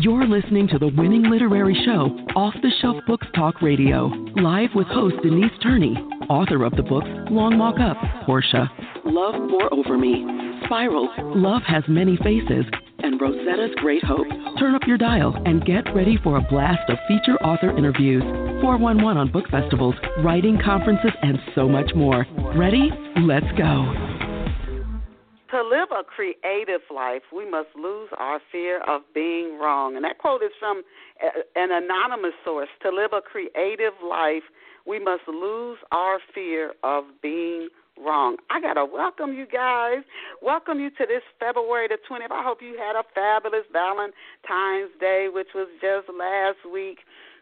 You're listening to the winning literary show, Off the Shelf Books Talk Radio, live with host Denise Turney, author of the books Long Walk Up, Portia, Love Pour Over Me, Spiral, Love Has Many Faces, and Rosetta's Great Hope. Turn up your dial and get ready for a blast of feature author interviews, 411 on book festivals, writing conferences, and so much more. Ready? Let's go. To live a creative life, we must lose our fear of being wrong. And that quote is from an anonymous source. To live a creative life, we must lose our fear of being wrong. I got to welcome you guys. Welcome you to this February the 20th. I hope you had a fabulous Valentine's Day, which was just last week.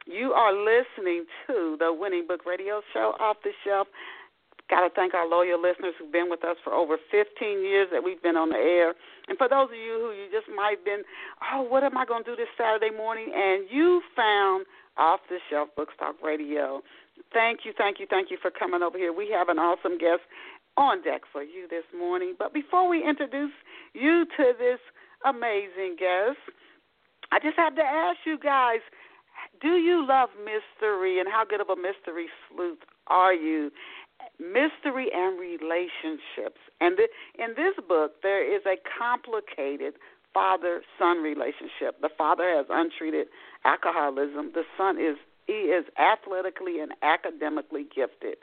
You are listening to the Winning Book Radio Show off the shelf. Got to thank our loyal listeners who've been with us for over 15 years that we've been on the air. And for those of you who you just might have been, oh, what am I going to do this Saturday morning? And you found Off the Shelf Books Talk Radio. Thank you, thank you, thank you for coming over here. We have an awesome guest on deck for you this morning. But before we introduce you to this amazing guest, I just have to ask you guys do you love mystery and how good of a mystery sleuth are you? Mystery and relationships. And the, in this book, there is a complicated father son relationship. The father has untreated alcoholism. The son is he is athletically and academically gifted.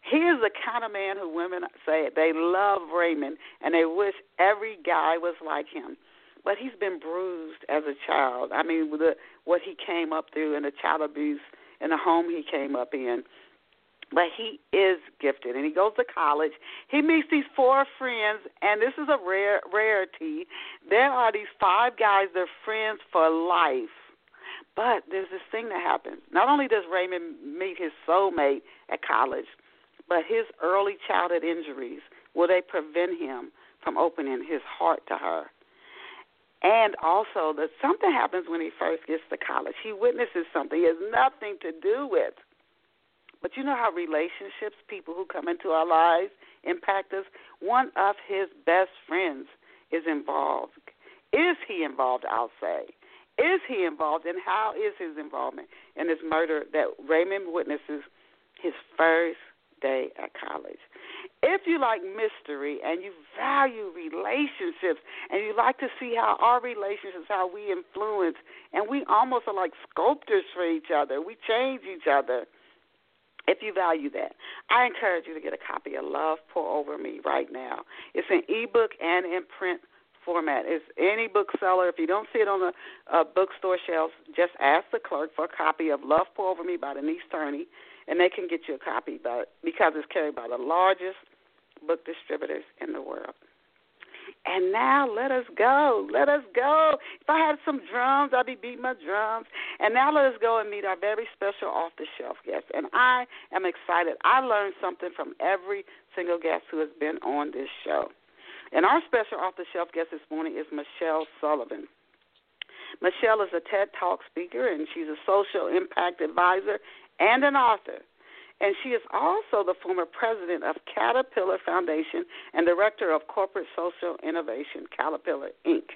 He is the kind of man who women say they love Raymond and they wish every guy was like him. But he's been bruised as a child. I mean, the, what he came up through and the child abuse in the home he came up in but he is gifted and he goes to college. He meets these four friends and this is a rare rarity. There are these five guys they're friends for life. But there's this thing that happens. Not only does raymond meet his soulmate at college but his early childhood injuries will they prevent him from opening his heart to her. And also that something happens when he first gets to college. He witnesses something. He has nothing to do with but you know how relationships, people who come into our lives, impact us? One of his best friends is involved. Is he involved, I'll say? Is he involved, and how is his involvement in this murder that Raymond witnesses his first day at college? If you like mystery and you value relationships and you like to see how our relationships, how we influence, and we almost are like sculptors for each other, we change each other if you value that, I encourage you to get a copy of Love Pour Over Me right now. It's in ebook and in print format. It's any bookseller. If you don't see it on the uh, bookstore shelves, just ask the clerk for a copy of Love Pour Over Me by Denise Turney, and they can get you a copy by, because it's carried by the largest book distributors in the world. And now let us go. Let us go. If I had some drums, I'd be beating my drums. And now let us go and meet our very special off the shelf guest. And I am excited. I learned something from every single guest who has been on this show. And our special off the shelf guest this morning is Michele Sullivan. Michele is a TED Talk speaker and she's a social impact advisor and an author and she is also the former president of Caterpillar Foundation and director of corporate social innovation, Caterpillar Inc.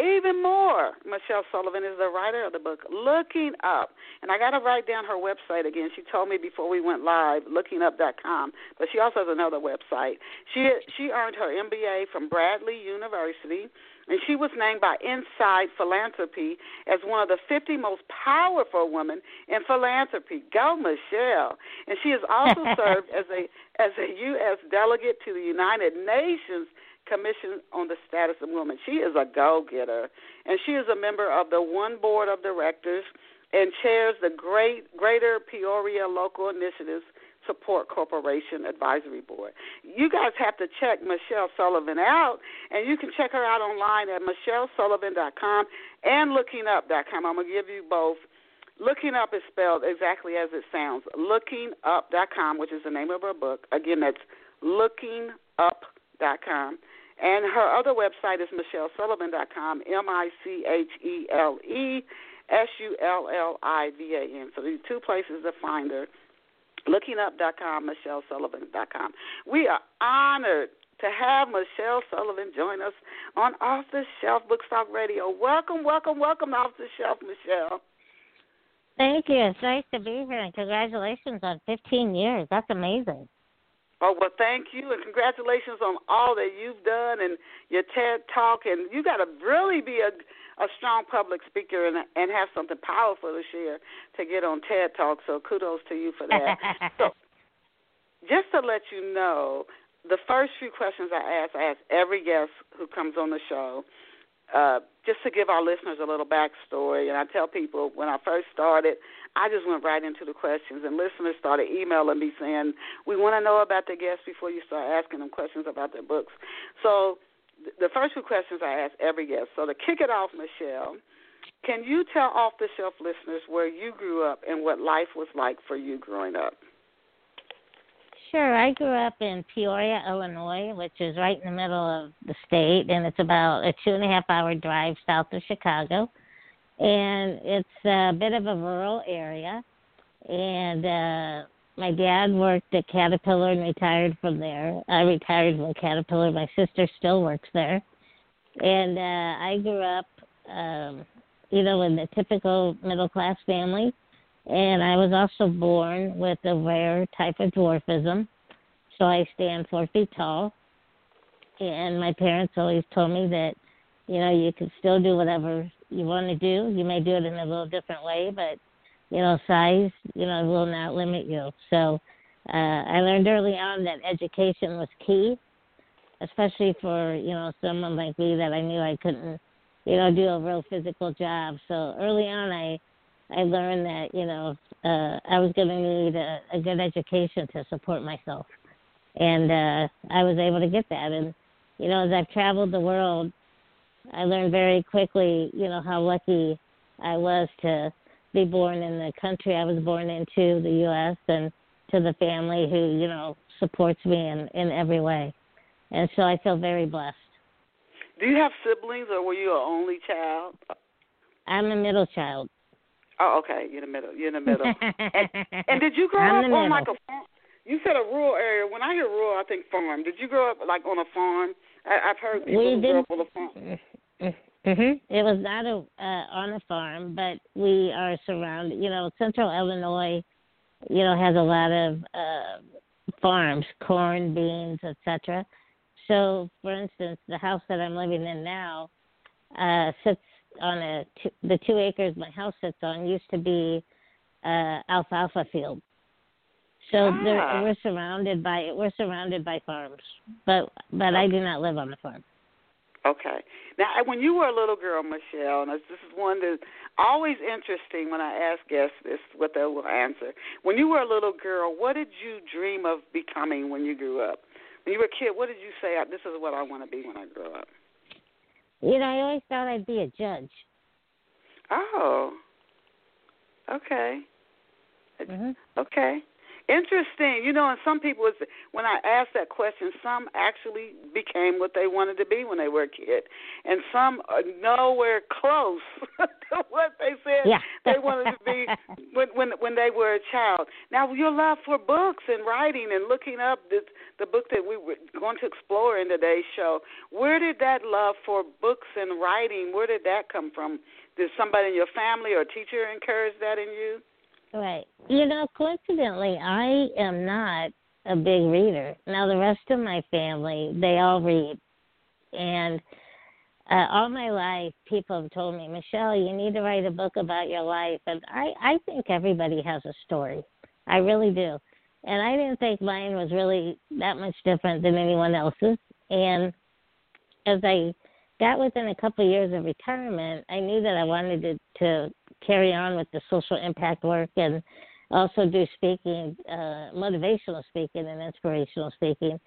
Even more, Michele Sullivan is the writer of the book Looking Up. And I got to write down her website again. She told me before we went live, lookingup.com, but she also has another website. She she earned her MBA from Bradley University and she was named by Inside Philanthropy as one of the 50 most powerful women in philanthropy. Go, Michele! And she has also served as a as a U.S. delegate to the United Nations Commission on the Status of Women. She is a go-getter, and she is a member of the One Board of Directors and chairs the Great Greater Peoria Local Initiatives Support Corporation Advisory Board. You guys have to check Michele Sullivan out, and you can check her out online at michelesullivan.com and lookingup.com. I'm going to give you both. Looking Up is spelled exactly as it sounds. Lookingup.com, which is the name of her book. Again, that's lookingup.com. And her other website is michelesullivan.com, M I C H E L E S U L L I V A N. So these two places to find her lookingup.com, michelesullivan.com. We are honored to have Michele Sullivan join us on Off the Shelf Book Talk Radio. Welcome, welcome, welcome Off the Shelf, Michele. Thank you. It's nice to be here, and congratulations on 15 years. That's amazing. Oh well, thank you, and congratulations on all that you've done and your TED Talk. And you got to really be a a strong public speaker and and have something powerful to share to get on TED Talk. So kudos to you for that. so, just to let you know, the first few questions I ask, I ask every guest who comes on the show. Uh, just to give our listeners a little backstory, and I tell people when I first started, I just went right into the questions, and listeners started emailing me saying, "We want to know about the guests before you start asking them questions about their books." So, the first few questions I ask every guest. So to kick it off, Michele, can you tell off the shelf listeners where you grew up and what life was like for you growing up? Sure. I grew up in Peoria, Illinois, which is right in the middle of the state, and it's about a two and a half hour drive south of Chicago. And it's a bit of a rural area. And uh, my dad worked at Caterpillar and retired from there. I retired from Caterpillar. My sister still works there. And uh, I grew up, um, you know, in the typical middle class family and I was also born with a rare type of dwarfism, so I stand four feet tall. And my parents always told me that, you know, you can still do whatever you want to do. You may do it in a little different way, but you know, size, you know, will not limit you. So uh, I learned early on that education was key, especially for you know someone like me that I knew I couldn't, you know, do a real physical job. So early on, I I learned that you know uh, I was going to need a, a good education to support myself, and uh, I was able to get that. And you know, as I've traveled the world, I learned very quickly, you know, how lucky I was to be born in the country I was born into, the U.S., and to the family who you know supports me in in every way. And so I feel very blessed. Do you have siblings, or were you an only child? I'm a middle child. Oh, okay. You're in the middle. You're in the middle. and, and did you grow I'm up on like a farm? You said a rural area. When I hear rural, I think farm. Did you grow up like on a farm? I, I've heard people we grew up on a farm. Mhm. It was not a uh, on a farm, but we are surrounded. You know, Central Illinois, you know, has a lot of uh farms, corn, beans, etc. So, for instance, the house that I'm living in now uh sits on a two, the two acres my house sits on used to be uh alfalfa field. So ah. we're surrounded by we're surrounded by farms, but but I do not live on the farm. Okay. Now, when you were a little girl, Michele, and this is one that's always interesting when I ask guests this, what they will answer. When you were a little girl, what did you dream of becoming when you grew up? When you were a kid, what did you say? This is what I want to be when I grow up. You know, I always thought I'd be a judge. Oh. Okay. Mm-hmm. Okay. Interesting. You know, and some people, when I asked that question, some actually became what they wanted to be when they were a kid, and some are nowhere close to what they said yeah. they wanted to be when when when they were a child. Now, your love for books and writing and looking up this, the book that we were going to explore in today's show, where did that love for books and writing? Where did that come from? Did somebody in your family or teacher encourage that in you? Right. You know, coincidentally, I am not a big reader. Now, the rest of my family, they all read. And uh, all my life, people have told me, Michele, you need to write a book about your life. And I, I think everybody has a story. I really do. And I didn't think mine was really that much different than anyone else's. And as I got within a couple of years of retirement, I knew that I wanted to, to carry on with the social impact work and also do speaking, uh, motivational speaking and inspirational speaking.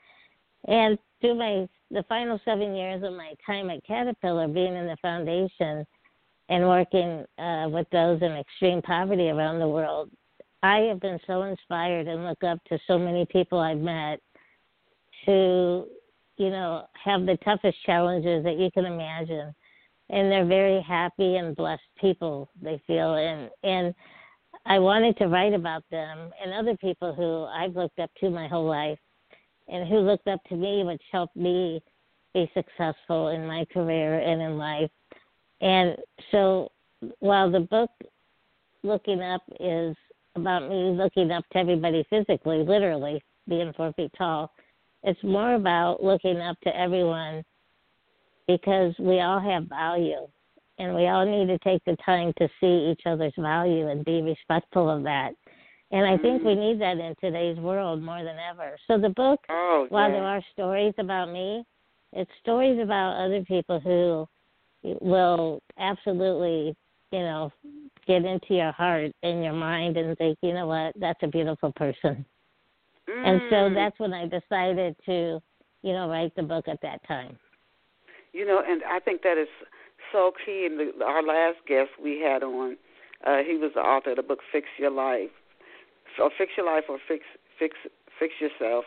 And through my the final seven years of my time at Caterpillar, being in the foundation and working uh, with those in extreme poverty around the world, I have been so inspired and look up to so many people I've met who, you know, have the toughest challenges that you can imagine and they're very happy and blessed people they feel and and I wanted to write about them and other people who I've looked up to my whole life and who looked up to me, which helped me be successful in my career and in life. And so while the book Looking Up is about me looking up to everybody physically, literally being four feet tall, it's more about looking up to everyone because we all have value and we all need to take the time to see each other's value and be respectful of that. And I think we mm. need that in today's world more than ever. So the book, oh, while there are stories about me, it's stories about other people who will absolutely, you know, get into your heart and your mind and think, you know what, that's a beautiful person. Mm. And so that's when I decided to, you know, write the book at that time. You know, and I think that is so key. And the, our last guest we had on, uh, he was the author of the book Fix Your Life. So fix your life or fix fix fix yourself.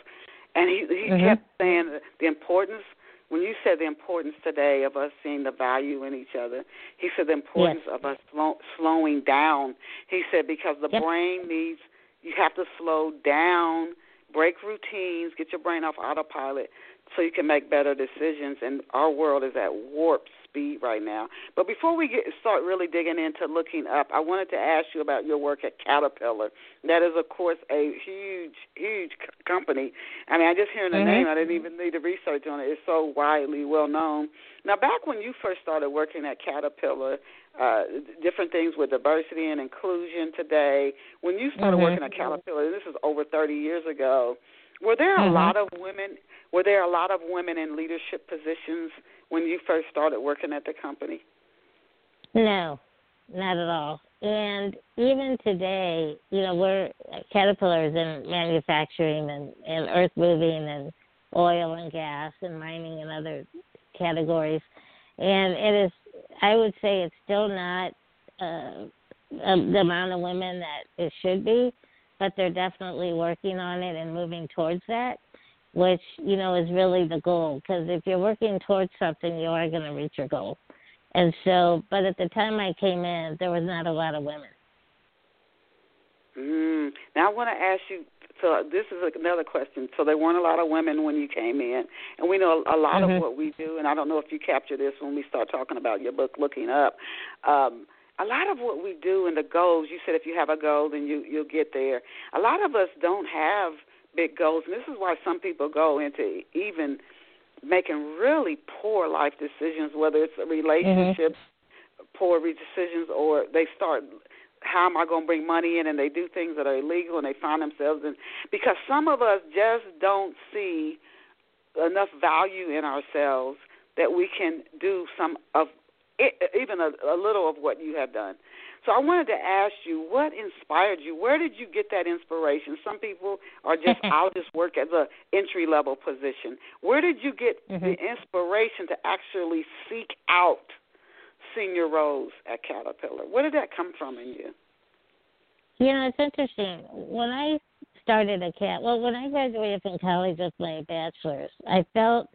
And he he mm-hmm. kept saying the importance when you said the importance today of us seeing the value in each other, he said the importance yes. of us slow, slowing down. He said because the yep. brain needs, you have to slow down, break routines, get your brain off autopilot so you can make better decisions. And our world is at warp speed right now. But before we get start really digging into looking up, I wanted to ask you about your work at Caterpillar. That is, of course, a huge, huge company. I mean, I just hearing the mm-hmm. name, I didn't even need to research on it. It's so widely well known. Now, back when you first started working at Caterpillar, uh, different things with diversity and inclusion today. When you started mm-hmm. working at Caterpillar, this is over 30 years ago. Were there a mm-hmm. lot of women? Were there a lot of women in leadership positions when you first started working at the company? No, not at all. And even today, you know, we're caterpillars in manufacturing and, and earth moving and oil and gas and mining and other categories. And it is, I would say, it's still not uh, the amount of women that it should be, but they're definitely working on it and moving towards that which you know is really the goal because if you're working towards something you are going to reach your goal and so but at the time i came in there was not a lot of women mm. now i want to ask you so this is another question so there weren't a lot of women when you came in and we know a lot mm-hmm. of what we do and i don't know if you capture this when we start talking about your book looking up um a lot of what we do and the goals you said if you have a goal then you you'll get there a lot of us don't have big goals. And this is why some people go into even making really poor life decisions, whether it's a relationship, mm-hmm. poor decisions, or they start how am I going to bring money in, and they do things that are illegal, and they find themselves in because some of us just don't see enough value in ourselves that we can do some of it, even a, a little of what you have done. So I wanted to ask you, what inspired you? Where did you get that inspiration? Some people are just, I'll just work as a entry level position. Where did you get mm-hmm. the inspiration to actually seek out senior roles at Caterpillar? Where did that come from in you? You know, it's interesting. When I started a cat, well, when I graduated from college with my bachelor's, I felt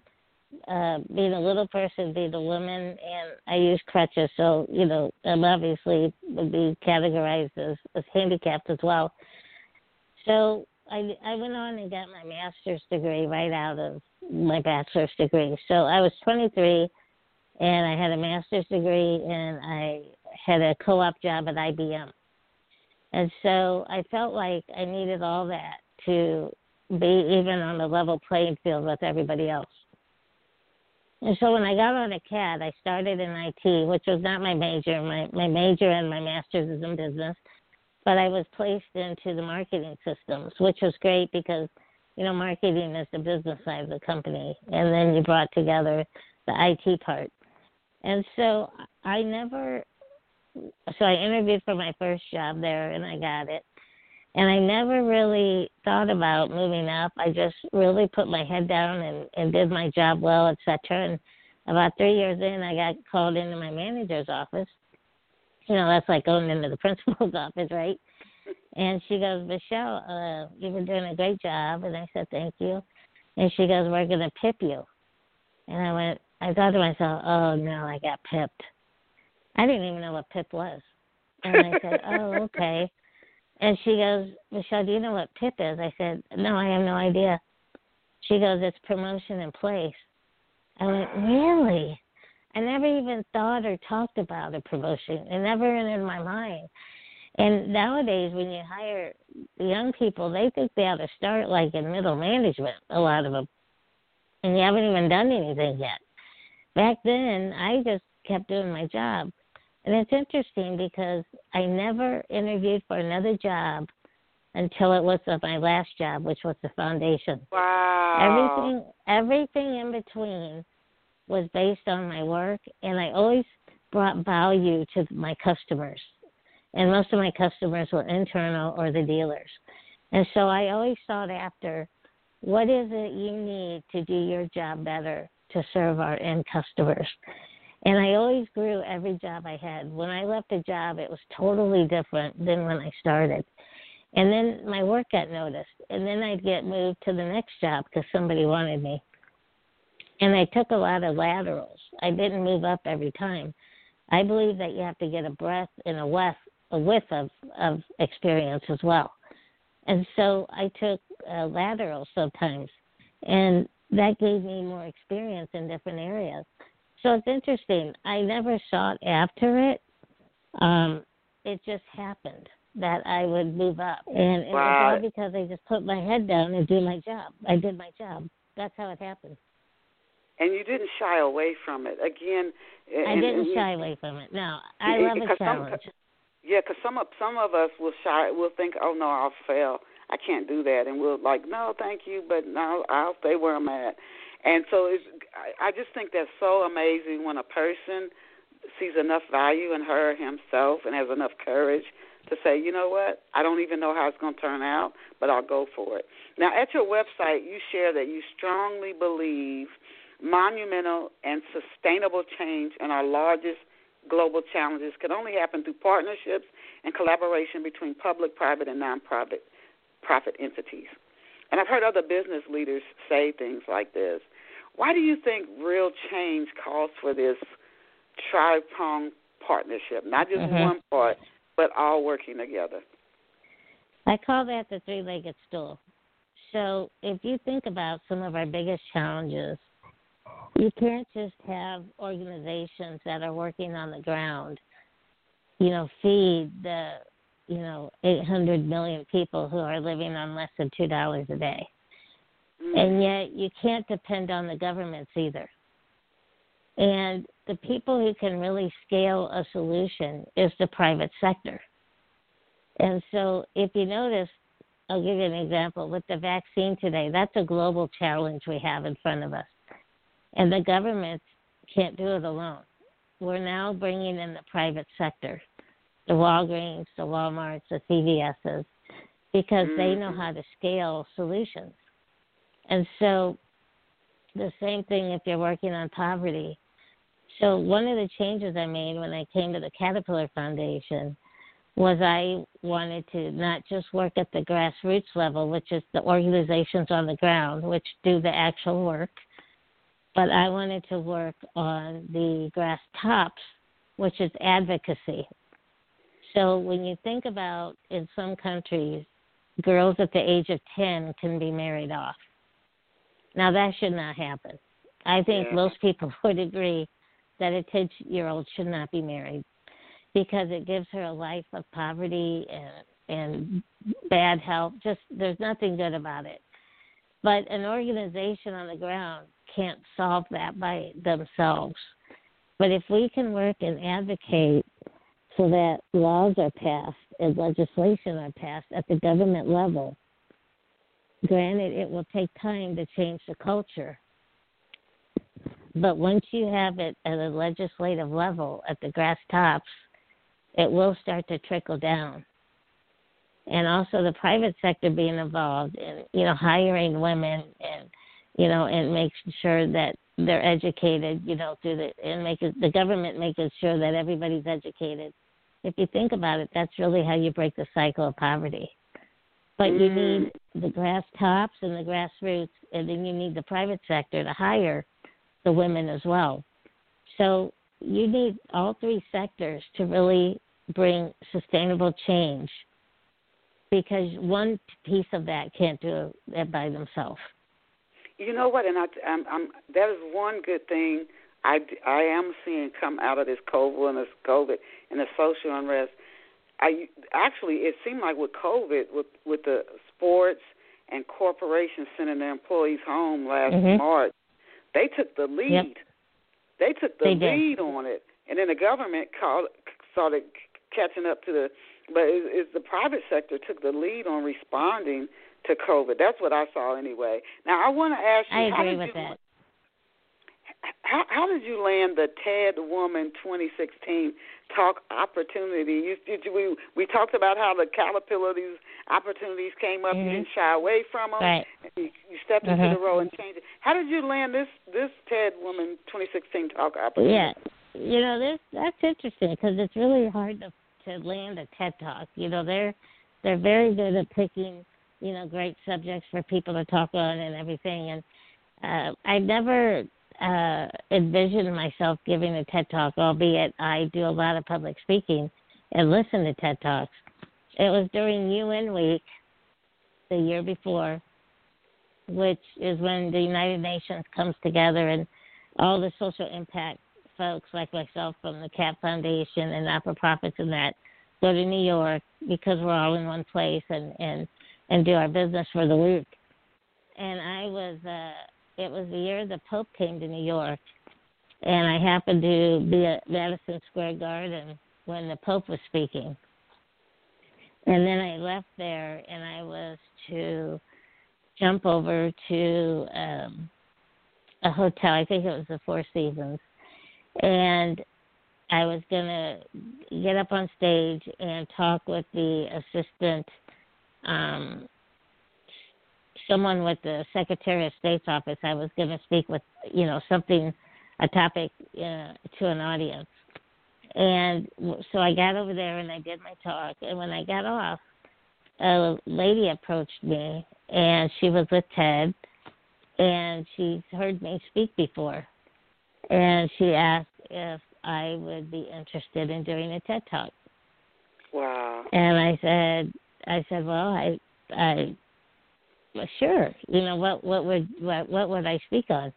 uh being a little person, being a woman, and I use crutches, so you know I'm obviously would be categorized as, as handicapped as well. So I I went on and got my master's degree right out of my bachelor's degree. So I was 23, and I had a master's degree, and I had a co-op job at IBM. And so I felt like I needed all that to be even on a level playing field with everybody else. And so when I got on a CAT, I started in IT, which was not my major. My my major and my master's is in business, but I was placed into the marketing systems, which was great because you know marketing is the business side of the company, and then you brought together the IT part. And so I never, so I interviewed for my first job there, and I got it and I never really thought about moving up. I just really put my head down and, and did my job well, etc. And about three years in, I got called into my manager's office. You know, that's like going into the principal's office, right? And she goes, Michele, uh, you've been doing a great job. And I said, thank you. And she goes, we're going to pip you. And I went, I thought to myself, oh no, I got pipped. I didn't even know what pip was. And I said, oh, okay. And she goes, Michele, do you know what PIP is? I said, No, I have no idea. She goes, It's promotion in place. I went, Really? I never even thought or talked about a promotion. It never entered my mind. And nowadays, when you hire young people, they think they ought to start like in middle management, a lot of them. And you haven't even done anything yet. Back then, I just kept doing my job. And it's interesting because I never interviewed for another job until it was my last job, which was the foundation. Wow. Everything everything in between was based on my work and I always brought value to my customers. And most of my customers were internal or the dealers. And so I always sought after what is it you need to do your job better to serve our end customers. And I always grew every job I had. When I left a job, it was totally different than when I started. And then my work got noticed. And then I'd get moved to the next job because somebody wanted me. And I took a lot of laterals. I didn't move up every time. I believe that you have to get a breadth and a width, a of, of experience as well. And so I took uh, laterals sometimes. And that gave me more experience in different areas. So it's interesting. I never sought after it. Um, it just happened that I would move up, and it wow. was all because I just put my head down and do my job. I did my job. That's how it happened. And you didn't shy away from it. Again, and, I didn't you, shy away from it. No, I love a challenge. Some, yeah, because some of some of us will shy. Will think, "Oh no, I'll fail. I can't do that," and we'll like, "No, thank you, but no, I'll stay where I'm at." And so it's, I just think that's so amazing when a person sees enough value in her or himself and has enough courage to say, you know what, I don't even know how it's going to turn out, but I'll go for it. Now, at your website, you share that you strongly believe monumental and sustainable change in our largest global challenges can only happen through partnerships and collaboration between public, private, and nonprofit profit entities. And I've heard other business leaders say things like this. Why do you think real change calls for this tri pronged partnership? Not just mm-hmm. one part, but all working together. I call that the three legged stool. So if you think about some of our biggest challenges, you can't just have organizations that are working on the ground, you know, feed the, you know, 800 million people who are living on less than $2 a day. Mm. And yet you can't depend on the governments either. And the people who can really scale a solution is the private sector. And so if you notice, I'll give you an example with the vaccine today, that's a global challenge we have in front of us. And the governments can't do it alone. We're now bringing in the private sector, the Walgreens, the Walmarts, the CVSs, because mm-hmm. they know mm-hmm. how to scale solutions. And so the same thing if you're working on poverty. So one of the changes I made when I came to the Caterpillar Foundation was I wanted to not just work at the grassroots level, which is the organizations on the ground, which do the actual work, but I wanted to work on the grass tops, which is advocacy. So when you think about in some countries, girls at the age of 10 can be married off. Now, that should not happen. I think yeah. most people would agree that a 10 year old should not be married because it gives her a life of poverty and, and bad health. Just there's nothing good about it. But an organization on the ground can't solve that by themselves. But if we can work and advocate so that laws are passed and legislation are passed at the government level Granted, it will take time to change the culture. But once you have it at a legislative level, at the grass tops, it will start to trickle down. And also the private sector being involved in, you know, hiring women and, you know, and making sure that they're educated, you know, through the and making the government making sure that everybody's educated. If you think about it, that's really how you break the cycle of poverty. But you mm. need the grass tops and the grassroots, and then you need the private sector to hire the women as well. So you need all three sectors to really bring sustainable change because one piece of that can't do it by themselves. You know what? And I, I'm, I'm, that is one good thing I, I am seeing come out of this COVID and this COVID and the social unrest. I actually, it seemed like with COVID, with with the sports and corporations sending their employees home last mm-hmm. March, they took the lead. Yep. They took the they lead did. on it, and then the government called, started catching up to the. But it, it, the private sector took the lead on responding to COVID. That's what I saw anyway. Now I want to ask you. I agree with you, that. How, how did you land the TED Woman 2016 talk opportunity? You, did you, we we talked about how the Caterpillar these opportunities came up. Mm-hmm. You didn't shy away from them. Right. You, you stepped Mm-hmm. into the role and changed it. How did you land this this TED Woman 2016 talk opportunity? Yeah, you know, this that's interesting because it's really hard to to land a TED talk. You know, they're they're very good at picking you know great subjects for people to talk on and everything. And uh, I never uh, envisioned myself giving a TED talk, albeit I do a lot of public speaking and listen to TED talks. It was during UN Week the year before, which is when the United Nations comes together and all the social impact folks like myself from the CAT Foundation and not for profits and that go to New York because we're all in one place and and and do our business for the week. And I was uh it was the year the Pope came to New York and I happened to be at Madison Square Garden when the Pope was speaking. And then I left there and I was to jump over to um a hotel. I think it was the Four Seasons. And I was going to get up on stage and talk with the assistant, um, someone with the Secretary of State's office. I was going to speak with, you know, something, a topic uh, to an audience. And so I got over there and I did my talk. And when I got off, a lady approached me and she was with TED and she's heard me speak before. And she asked if I would be interested in doing a TED Talk. Wow. And I said, I said, well, I, I, sure. You know what? What would what what would I speak on?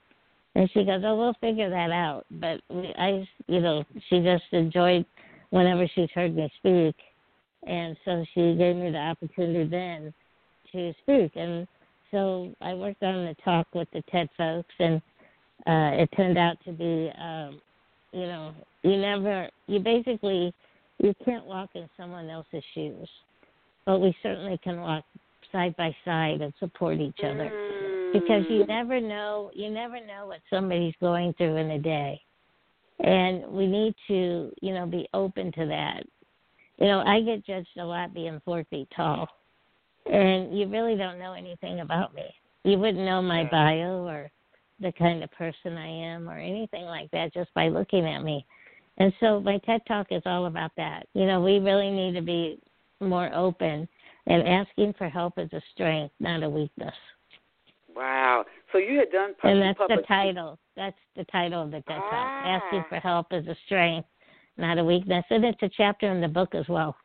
And she goes, oh, we'll figure that out. But we, I, you know, she just enjoyed whenever she's heard me speak, and so she gave me the opportunity then to speak. And so I worked on the talk with the TED folks, and uh, it turned out to be, um, you know, you never, you basically, you can't walk in someone else's shoes, but we certainly can walk side by side and support each other because you Mm. never know, you never know what somebody's going through in a day, and we need to, you know, be open to that. You know, I get judged a lot being four feet tall, and you really don't know anything about me. You wouldn't know my bio or the kind of person I am or anything like that just by looking at me. And so my TED Talk is all about that. You know, we really need to be more open and asking for help is a strength, not a weakness. Wow. So you had done public And that's public the title. That's the title of the TED Talk. Asking Ah. for help is a strength, not a weakness. And it's a chapter in the book as well.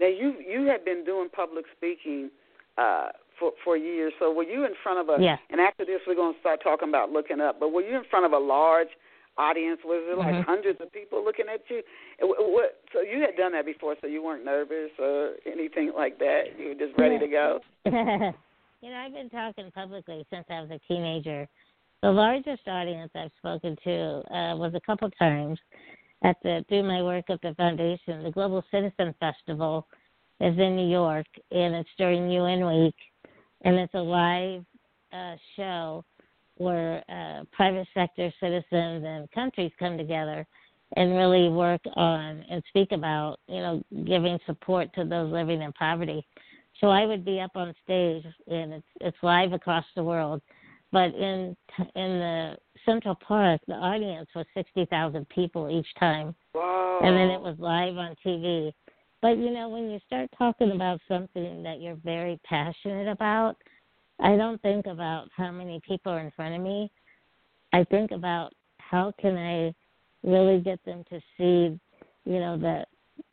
Now you you had been doing public speaking uh for for years. So were you in front of a Yeah. and after this we're going to start talking about looking up, but were you in front of a large audience? Was it like Mhm. hundreds of people looking at you? What so you had done that before so you weren't nervous or anything like that. You were just ready to go. you know, I've been talking publicly since I was a teenager. The largest audience I've spoken to uh, was a couple times at the through my work at the foundation. The Global Citizen Festival is in New York, and it's during UN Week, and it's a live uh, show where uh, private sector citizens and countries come together and really work on and speak about, you know, giving support to those living in poverty. So I would be up on stage, and it's it's live across the world. But in in the Central Park, the audience was sixty thousand people each time, Wow. and then it was live on TV. But you know, when you start talking about something that you're very passionate about, I don't think about how many people are in front of me. I think about how can I really get them to see, you know, that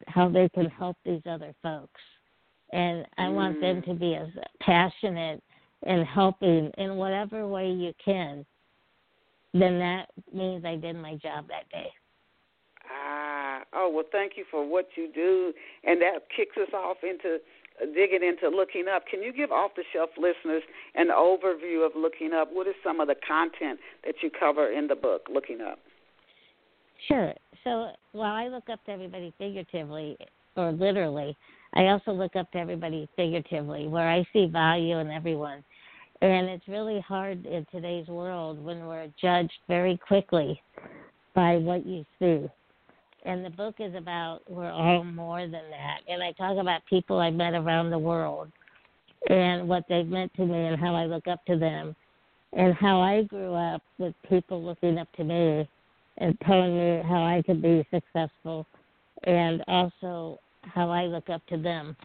how they can help these other folks. And I want them Mm. to be as passionate and helping in whatever way you can, then that means I did my job that day. Ah, oh well, thank you for what you do, and that kicks us off into digging into looking up. Can you give off the shelf listeners an overview of looking up? What is some of the content that you cover in the book, Looking Up? Sure. So while I look up to everybody figuratively or literally, I also look up to everybody figuratively, where I see value in everyone. And it's really hard in today's world when we're judged very quickly by what you see. And the book is about we're all more than that. And I talk about people I've met around the world and what they've meant to me and how I look up to them and how I grew up with people looking up to me and telling me how I could be successful and also how I look up to them.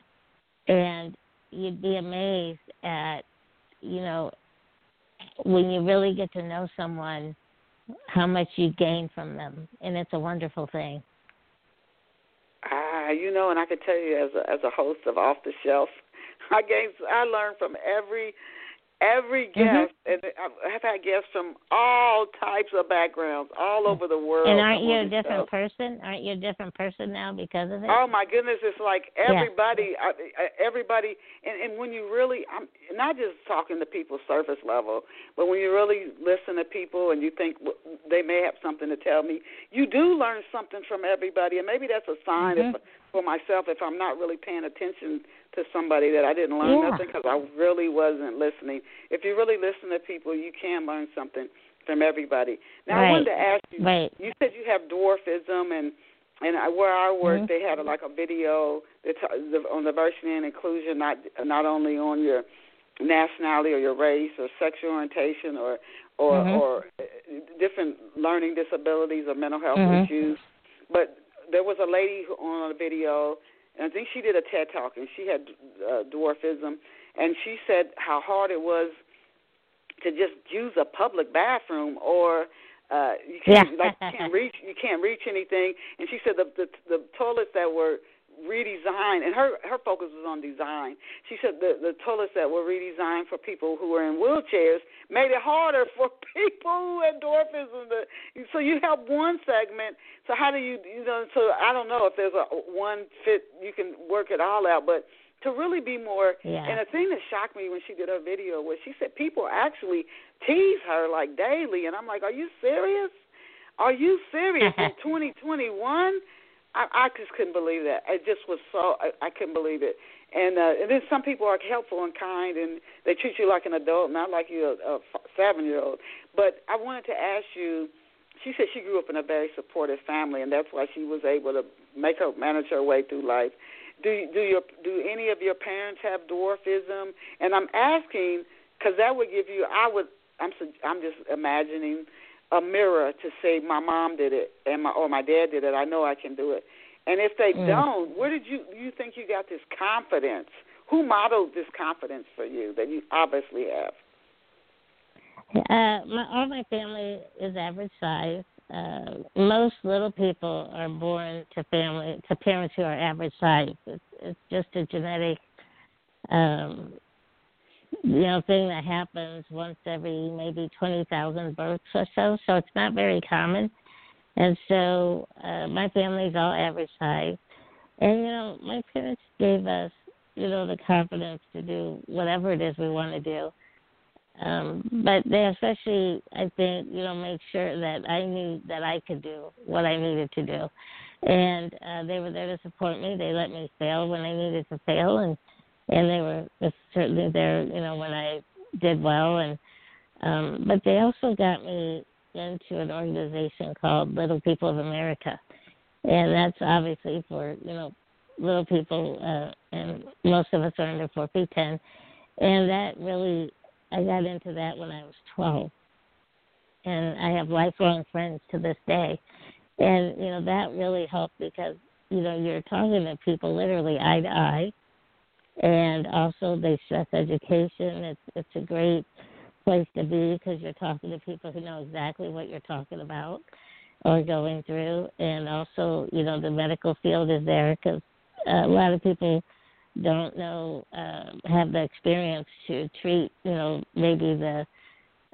And you'd be amazed at, you know, when you really get to know someone, how much you gain from them, and it's a wonderful thing. Ah, you know, and I can tell you as a as a host of Off the Shelf, I gain I learn from every every mm-hmm. guest, mm-hmm. and I've had guests from all types of backgrounds, all over the world. And aren't you a different stuff. person? Aren't you a different person now because of it? Oh my goodness, it's like everybody, yeah. everybody, and, and when you really, I'm not just talking to people surface level, but when you really listen to people and you think they may have something to tell me, you do learn something from everybody, and maybe that's a sign mm-hmm. if, for myself if I'm not really paying attention to somebody that I didn't learn yeah. nothing because I really wasn't listening. If you really listen to people, you can learn something from everybody. Now right. I wanted to ask you. Right. You said you have dwarfism, and and where I work, mm-hmm. they had a, like a video that t- on diversity and inclusion, not not only on your nationality or your race or sexual orientation or or mm-hmm. or uh, different learning disabilities or mental health mm-hmm. issues, but there was a lady who, on a video and I think she did a TED talk, and she had uh, dwarfism, and she said how hard it was to just use a public bathroom or uh you can't yeah. like you can't reach you can't reach anything and she said the the the toilets that were redesigned, and her her focus was on design. She said the the toilets that were redesigned for people who were in wheelchairs made it harder for people who had dwarfism. To, so you help one segment. So how do you you know? So I don't know if there's a one fit you can work it all out, but to really be more. Yeah. And the thing that shocked me when she did her video was she said people actually tease her like daily, and I'm like, are you serious? Are you serious in 2021? I, I just couldn't believe that. It just was so I, I couldn't believe it. And uh, and then some people are helpful and kind, and they treat you like an adult, not like you're a, a seven year old. But I wanted to ask you. She said she grew up in a very supportive family, and that's why she was able to make her manage her way through life. Do do your do any of your parents have dwarfism? And I'm asking because that would give you. I would. I'm I'm just imagining a mirror to say my mom did it and my or my dad did it. I know I can do it. And if they mm. don't, where did you you think you got this confidence? Who modeled this confidence for you that you obviously have? Uh, my, all my family is average size. Uh, most little people are born to family to parents who are average size. It's, it's just a genetic um, you know thing that happens once every maybe twenty thousand births or so. So it's not very common. And so uh, my family's all average size, and you know my parents gave us you know the confidence to do whatever it is we want to do. Um, but they especially, I think, you know, make sure that I knew that I could do what I needed to do, and uh, they were there to support me. They let me fail when I needed to fail, and and they were certainly there, you know, when I did well. And um, but they also got me into an organization called Little People of America, and that's obviously for you know little people, uh, and most of us are under four feet ten, and that really I got into that when I was twelve, and I have lifelong friends to this day, and you know that really helped because you know you're talking to people literally eye to eye and also they stress education. It's it's a great place to be because you're talking to people who know exactly what you're talking about or going through, and also you know the medical field is there because a lot of people don't know, uh, have the experience to treat, you know, maybe the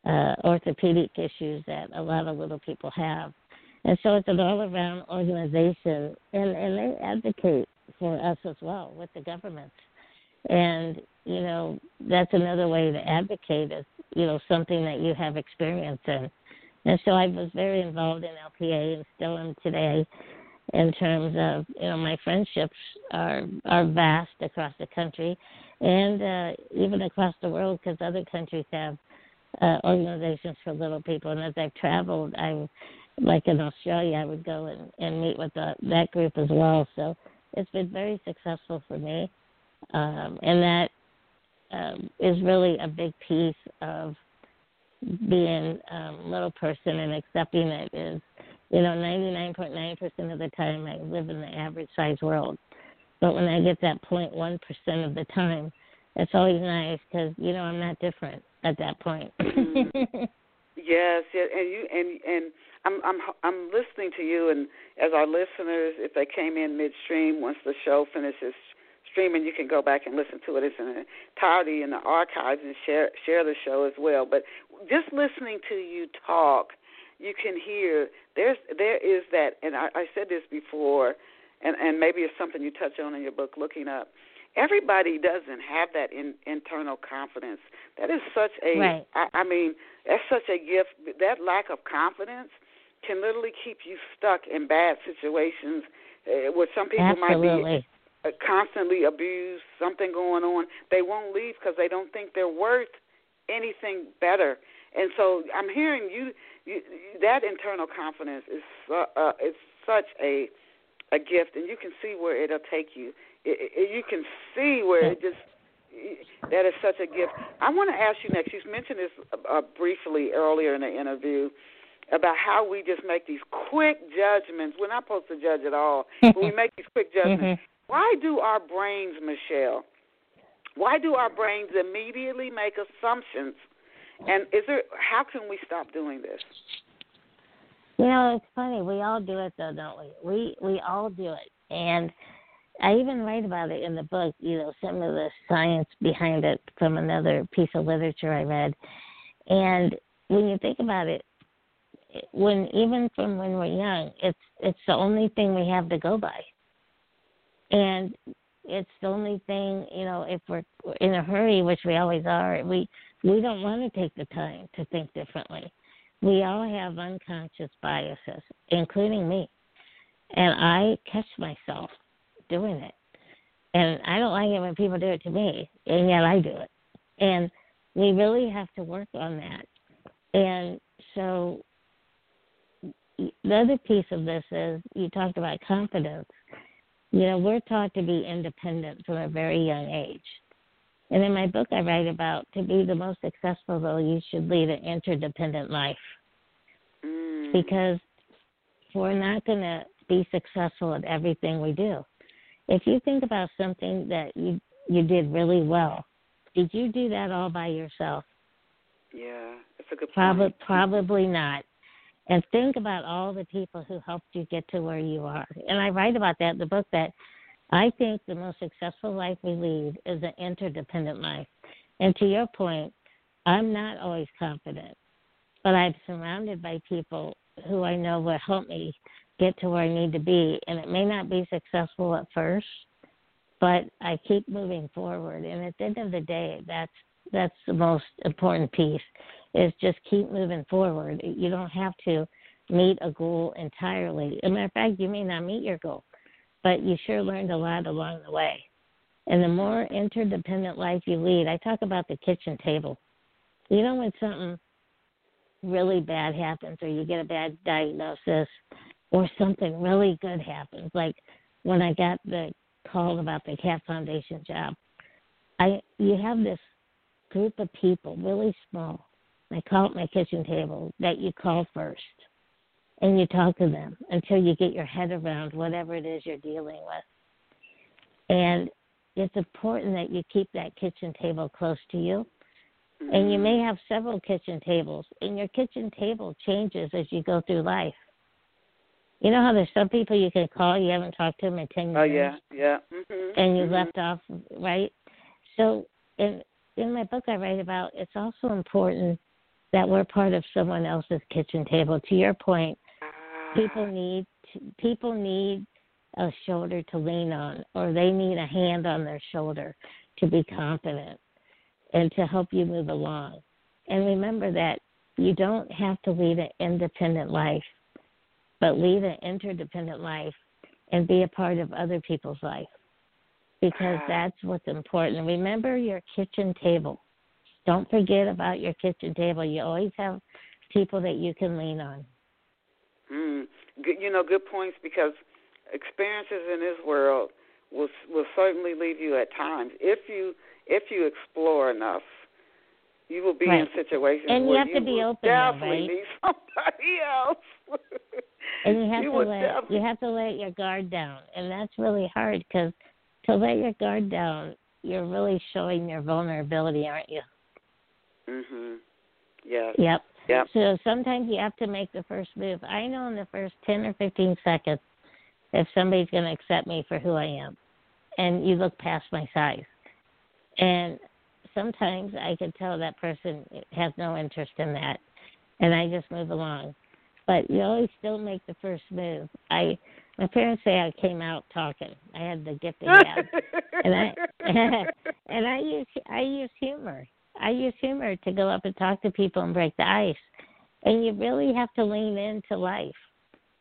uh, orthopedic issues that a lot of little people have. And so it's an all around organization, and, and they advocate for us as well with the government. And, you know, that's another way to advocate is, you know, something that you have experience in. And so I was very involved in LPA and still am today in terms of, you know, my friendships are are vast across the country and uh, even across the world because other countries have uh, organizations for little people. And as I've traveled, I like in Australia, I would go and, and meet with the, that group as well. So it's been very successful for me, um, and that um, is really a big piece of being um, little person and accepting it. Is you know, 99.9% of the time I live in the average size world. But when I get that 0.1% of the time, it's always nice because, you know, I'm not different at that point. mm-hmm. Yes, yeah, and you and and I'm I'm I'm listening to you, and as our listeners, if they came in midstream, once the show finishes streaming, you can go back and listen to it. It's in entirety in the archives and share share the show as well. But just listening to you talk, you can hear there's there is that, and I, I said this before, and and maybe it's something you touch on in your book, looking up. Everybody doesn't have that in, internal confidence. That is such a, right. I, I mean, that's such a gift. That lack of confidence can literally keep you stuck in bad situations uh, where some people Absolutely. might be constantly abused, something going on. They won't leave because they don't think they're worth anything better. And so I'm hearing you, you that internal confidence is uh, uh, is such a a gift, and you can see where it'll take you. It, it, you can see where it just that is such a gift. I want to ask you next. You mentioned this uh, briefly earlier in the interview about how we just make these quick judgments. We're not supposed to judge at all, but we make these quick judgments. Why do our brains, Michele? Why do our brains immediately make assumptions? And is there? How can we stop doing this? You know, it's funny. We all do it, though, don't we? We we all do it, and I even write about it in the book. You know, some of the science behind it from another piece of literature I read. And when you think about it, when even from when we're young, it's it's the only thing we have to go by, and it's the only thing you know. If we're in a hurry, which we always are, we we don't want to take the time to think differently. We all have unconscious biases, including me, and I catch myself doing it, and I don't like it when people do it to me, and yet I do it, and we really have to work on that. And so the other piece of this is you talked about confidence. You know, we're taught to be independent from a very young age. And in my book, I write about to be the most successful, though, you should lead an interdependent life. Mm. Because we're not going to be successful at everything we do. If you think about something that you you did really well, did you do that all by yourself? Yeah, that's a good Probably, point. probably not. And think about all the people who helped you get to where you are. And I write about that in the book that I think the most successful life we lead is an interdependent life. And to your point, I'm not always confident, but I'm surrounded by people who I know will help me get to where I need to be. And it may not be successful at first, but I keep moving forward. And at the end of the day, that's that's the most important piece is just keep moving forward. You don't have to meet a goal entirely. As a matter of fact, you may not meet your goal, but you sure learned a lot along the way. And the more interdependent life you lead, I talk about the kitchen table. You know, when something really bad happens or you get a bad diagnosis or something really good happens, like when I got the call about the CAT Foundation job, I you have this group of people, really small. I call it my kitchen table, that you call first. And you talk to them until you get your head around whatever it is you're dealing with. And it's important that you keep that kitchen table close to you. Mm-hmm. And you may have several kitchen tables, and your kitchen table changes as you go through life. You know how there's some people you can call you haven't talked to them in ten years. Oh yeah, yeah. Mm-hmm. And you mm-hmm. left off right. So in in my book, I write about it's also important that we're part of someone else's kitchen table. To your point, people Ah. need people need a shoulder to lean on, or they need a hand on their shoulder to be confident and to help you move along. And remember that you don't have to lead an independent life, but lead an interdependent life and be a part of other people's life because Ah. that's what's important. Remember your kitchen table. Don't forget about your kitchen table. You always have people that you can lean on. Mm, good, you know, good points because experiences in this world will will certainly leave you at times if you if you explore enough. You will be Right. in situations And you where have to be will open, though, definitely right? need somebody else. And you have you to let definitely- you have to let your guard down, and that's really hard because to let your guard down, you're really showing your vulnerability, aren't you? Mhm. Yeah. Yep. Yep. So sometimes you have to make the first move. I know in the first 10 or 15 seconds if somebody's going to accept me for who I am. And you look past my size. And sometimes I can tell that person has no interest in that. And I just move along. But you always still make the first move. I my parents say I came out talking. I had the gift of gab. and I and I use I use humor. I use humor to go up and talk to people and break the ice. And you really have to lean into life.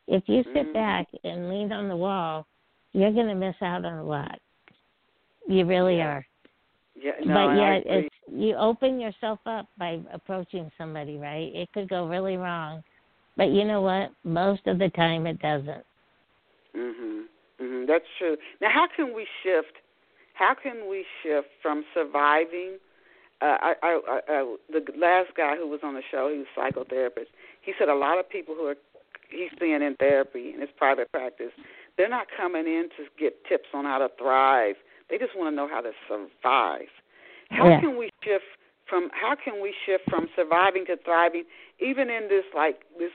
If you sit Mhm. back and lean on the wall, you're going to miss out on a lot. You really Yeah. are. yeah, no, but and I yet, it's you open yourself up by approaching somebody, right? It could go really wrong, but you know what? Most of the time, it doesn't. Mhm. Mhm. That's true. Now, how can we shift? How can we shift from surviving? Uh, I, I, I, the last guy who was on the show, he was a psychotherapist. He said a lot of people who are he's seeing in therapy in his private practice, they're not coming in to get tips on how to thrive. They just want to know how to survive. How Yeah. can we shift from how can we shift from surviving to thriving, even in this like this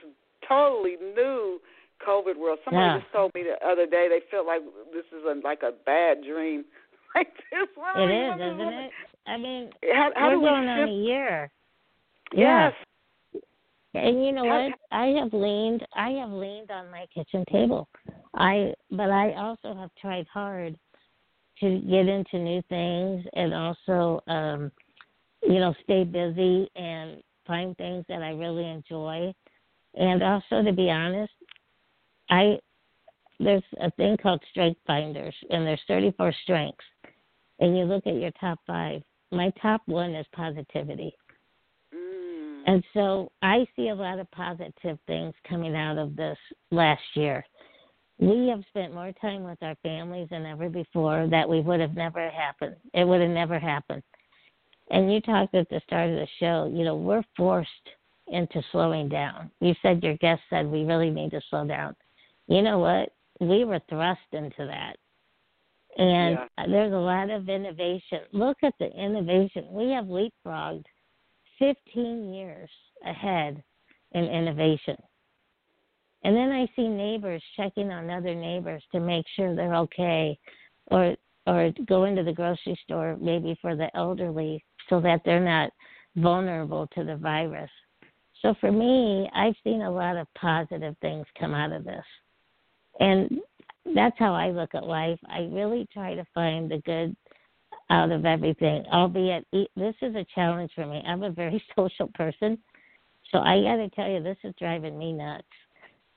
totally new COVID world? Somebody Yeah. just told me the other day they feel like this is a, like a bad dream. Like this, what It is, isn't it? I mean, How, how we're do we going on a year. Yes. And you know How- what? I have leaned I have leaned on my kitchen table. I but I also have tried hard to get into new things and also um you know, stay busy and find things that I really enjoy. And also to be honest, I there's a thing called strength finders and there's 34 strengths. And you look at your top 5. My top 1 is positivity. Mm. And so I see a lot of positive things coming out of this last year. We have spent more time with our families than ever before that we would have never happened. It would have never happened. And you talked at the start of the show, you know, we're forced into slowing down. You said your guest said we really need to slow down. You know what? We were thrust into that. And Yeah. there's a lot of innovation. Look at the innovation. We have leapfrogged 15 years ahead in innovation. And then I see neighbors checking on other neighbors to make sure they're okay or or go into the grocery store maybe for the elderly so that they're not vulnerable to the virus. So for me, I've seen a lot of positive things come out of this. And that's how I look at life. I really try to find the good out of everything, albeit this is a challenge for me. I'm a very social person. So I got to tell you, this is driving me nuts.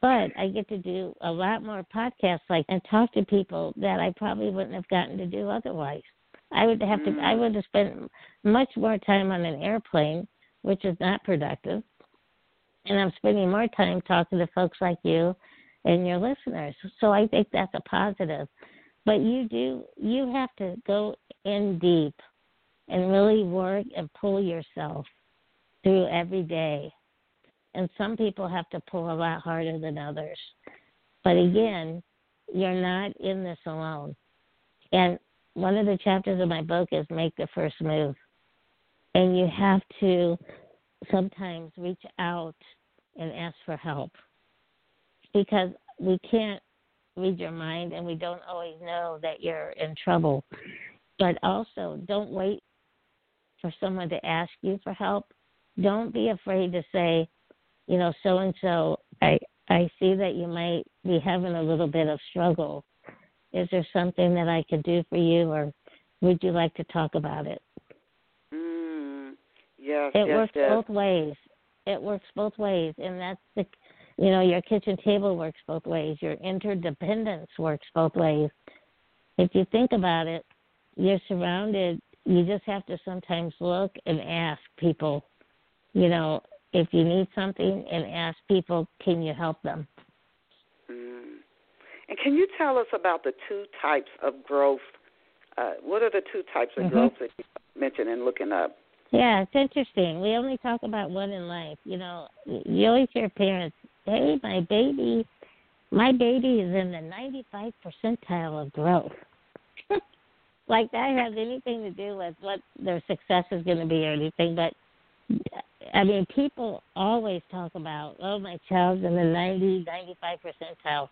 But I get to do a lot more podcasts like and talk to people that I probably wouldn't have gotten to do otherwise. I would have to I Mm. would have spent much more time on an airplane, which is not productive. And I'm spending more time talking to folks like you and your listeners. So I think that's a positive. But you do you have to go in deep and really work and pull yourself through every day. And some people have to pull a lot harder than others. But again, you're not in this alone. And one of the chapters of my book is make the first move. And you have to sometimes reach out and ask for help. Because we can't read your mind and we don't always know that you're in trouble. But also, don't wait for someone to ask you for help. Don't be afraid to say, you know, so and so, I I see that you might be having a little bit of struggle. Is there something that I could do for you, or would you like to talk about it? Mm, yes, it yes, works yes. both ways. It works both ways, and that's the, you know, your kitchen table works both ways. Your interdependence works both ways. If you think about it, you're surrounded. You just have to sometimes look and ask people, you know, if you need something, and ask people, can you help them? Mm. And can you tell us about the two types of growth? Uh, what are the two types of Mhm. growth that you mentioned in looking up? Yeah, it's interesting. We only talk about one in life. You know, you always hear parents, "Hey, my baby, my baby is in the 95 percentile of growth." like that has anything to do with what their success is going to be or anything, but I mean, people always talk about, "Oh, my child's in the ninety, ninety five percentile."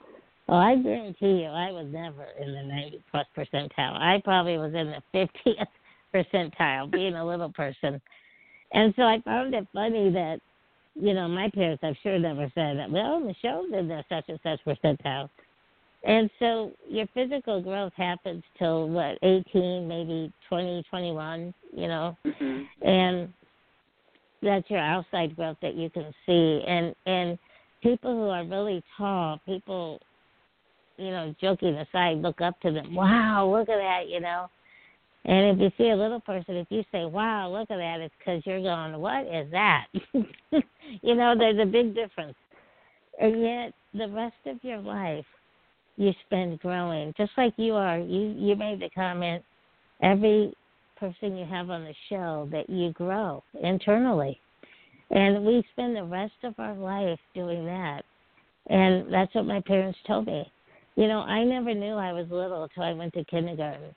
Well, I guarantee you, I was never in the 90 plus percentile. I probably was in the 50th percentile, being a little person. And so I found it funny that, you know, my parents, I'm sure, never said that, well, Michele's in the such and such percentile. And so your physical growth happens till what, 18, maybe 20, 21, you know, hmm and that's your outside growth that you can see. And and people who are really tall, people, you know, joking aside, look up to them. Wow, look at that, you know. And if you see a little person, if you say, "Wow, look at that," it's because you're going, "What is that?" you know, there's a big difference. And yet, the rest of your life, you spend growing, just like you are. You you made the comment. Every person you have on the show that you grow internally, and we spend the rest of our life doing that. And that's what my parents told me. You know, I never knew I was little until I went to kindergarten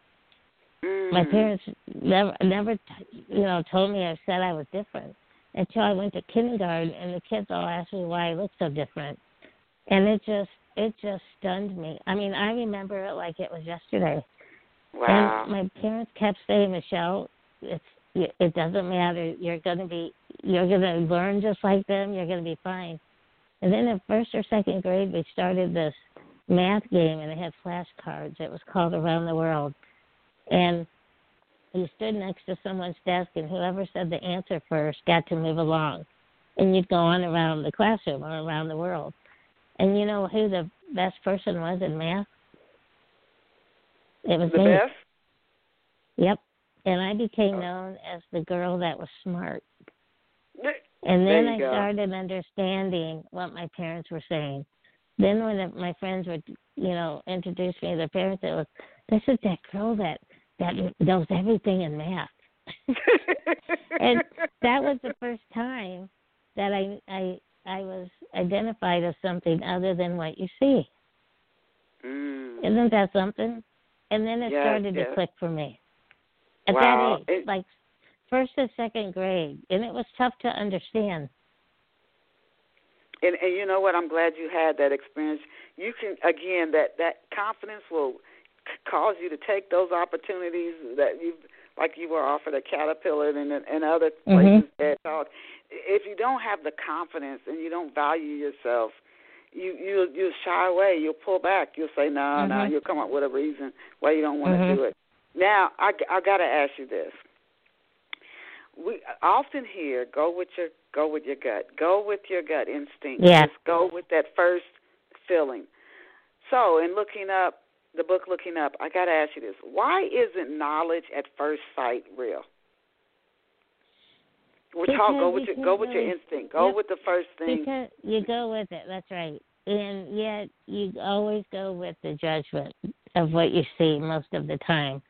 mm my parents never never you know told me or said I was different until I went to kindergarten and the kids all asked me why I looked so different and it just it just stunned me. I mean, I remember it like it was yesterday. Wow. And my parents kept saying, Michele, it's it doesn't matter. You're gonna be you're gonna learn just like them. You're gonna be fine. And then in first or second grade, we started this math game, and they had flashcards. It was called Around the World, and you stood next to someone's desk, and whoever said the answer first got to move along, and you'd go on around the classroom or around the world. And you know who the best person was in math? It was the me. best? Yep. And I became Oh. known as the girl that was smart. And then I go. started understanding what my parents were saying. Then when my friends would, you know, introduce me to their parents, it was, this is that girl that that knows everything in math. and that was the first time that I I I was identified as something other than what you see. mm. Isn't that something? And then it Yes, started yes. to click for me. At Wow, that age, it- like first and second grade, and it was tough to understand. and and you know what? I'm glad you had that experience. You can again that that confidence will cause you to take those opportunities that you like you were offered at Caterpillar and and other Mhm. places that talk. If you don't have the confidence and you don't value yourself, you you you shy away. You'll pull back. You'll say no, no. Mhm. You'll come up with a reason why you don't want to Mhm. do it. Now I I got to ask you this. We often hear go with your go with your gut. Go with your gut instinct. Yeah. Just go with that first feeling. So, in looking up the book looking up, I got to ask you this. Why isn't knowledge at first sight real? We're talk, go with you your go with your instinct. Go Yep. with the first thing. Because you go with it, that's right. And yet you always go with the judgment of what you see most of the time.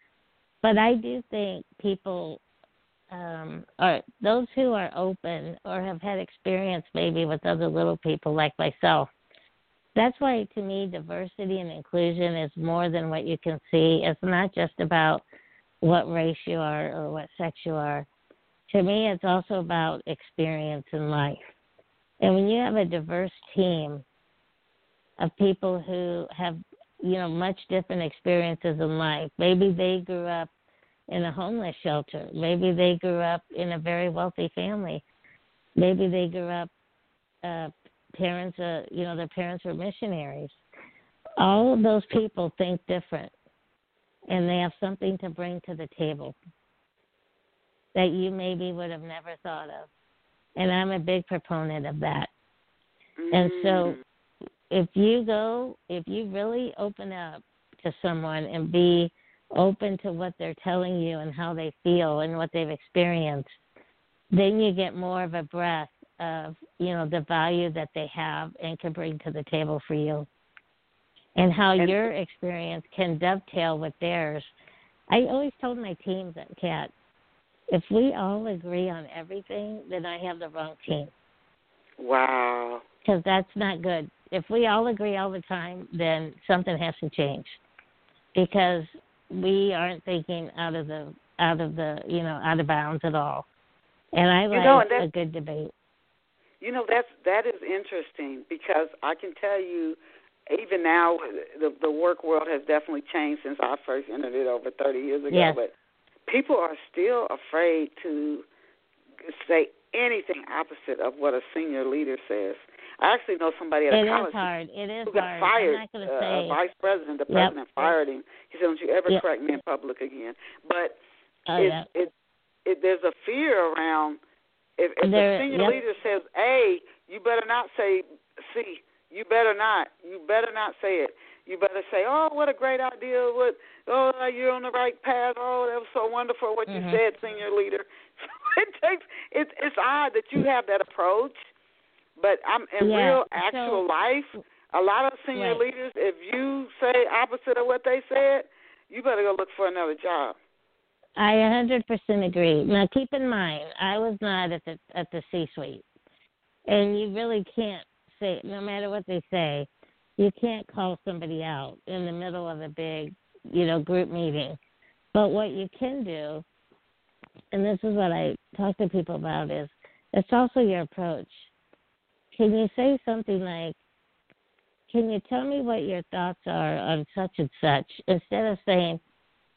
But I do think people um are those who are open or have had experience maybe with other little people like myself. That's why to me diversity and inclusion is more than what you can see. It's not just about what race you are or what sex you are. To me it's also about experience in life. And when you have a diverse team, of people who have you know much different experiences in life. Maybe they grew up in a homeless shelter. Maybe they grew up in a very wealthy family. Maybe they grew up uh parents are you know their parents were missionaries. All of those people think different and they have something to bring to the table that you maybe would have never thought of. And I'm a big proponent of that. Mm-hmm. And so if you go, if you really open up to someone and be open to what they're telling you and how they feel and what they've experienced, then you get more of a breath of, you know, the value that they have and can bring to the table for you. And how And- your experience can dovetail with theirs. I always told my teams that CAT, if we all agree on everything, then I have the wrong team Wow. because that's not good. If we all agree all the time, then something has to change because we aren't thinking out of the out of the you know out of bounds at all. And I like know, a good debate. You know that's that is interesting because I can tell you, even now the the work world has definitely changed since I first entered it over 30 years ago. Yes. But people are still afraid to say anything opposite of what a senior leader says. I actually know somebody at a It college hard. It is who got hard. fired. I'm not going to uh, say. a vice president, the Yep. president fired him. He said, "Don't you ever Yep. correct me in public again." But oh, it, yeah. it, it, there's a fear around. If, if There- the senior yep. leader says A, you better not say C. You better not. You better not say it. You better say, "Oh, what a great idea! What? Oh, you're on the right path. Oh, that was so wonderful what Mhm. you said, senior leader." So it takes. It's it's odd that you have that approach, but I'm in Yeah, real so- actual life. A lot of senior Right. leaders, if you say opposite of what they said, you better go look for another job. I 100% agree. Now, keep in mind, I was not at the at the C-suite, and you really can't say, no matter what they say, you can't call somebody out in the middle of a big, you know, group meeting. But what you can do, and this is what I talk to people about, is it's also your approach. Can you say something like, "Can you tell me what your thoughts are on such and such?" Instead of saying,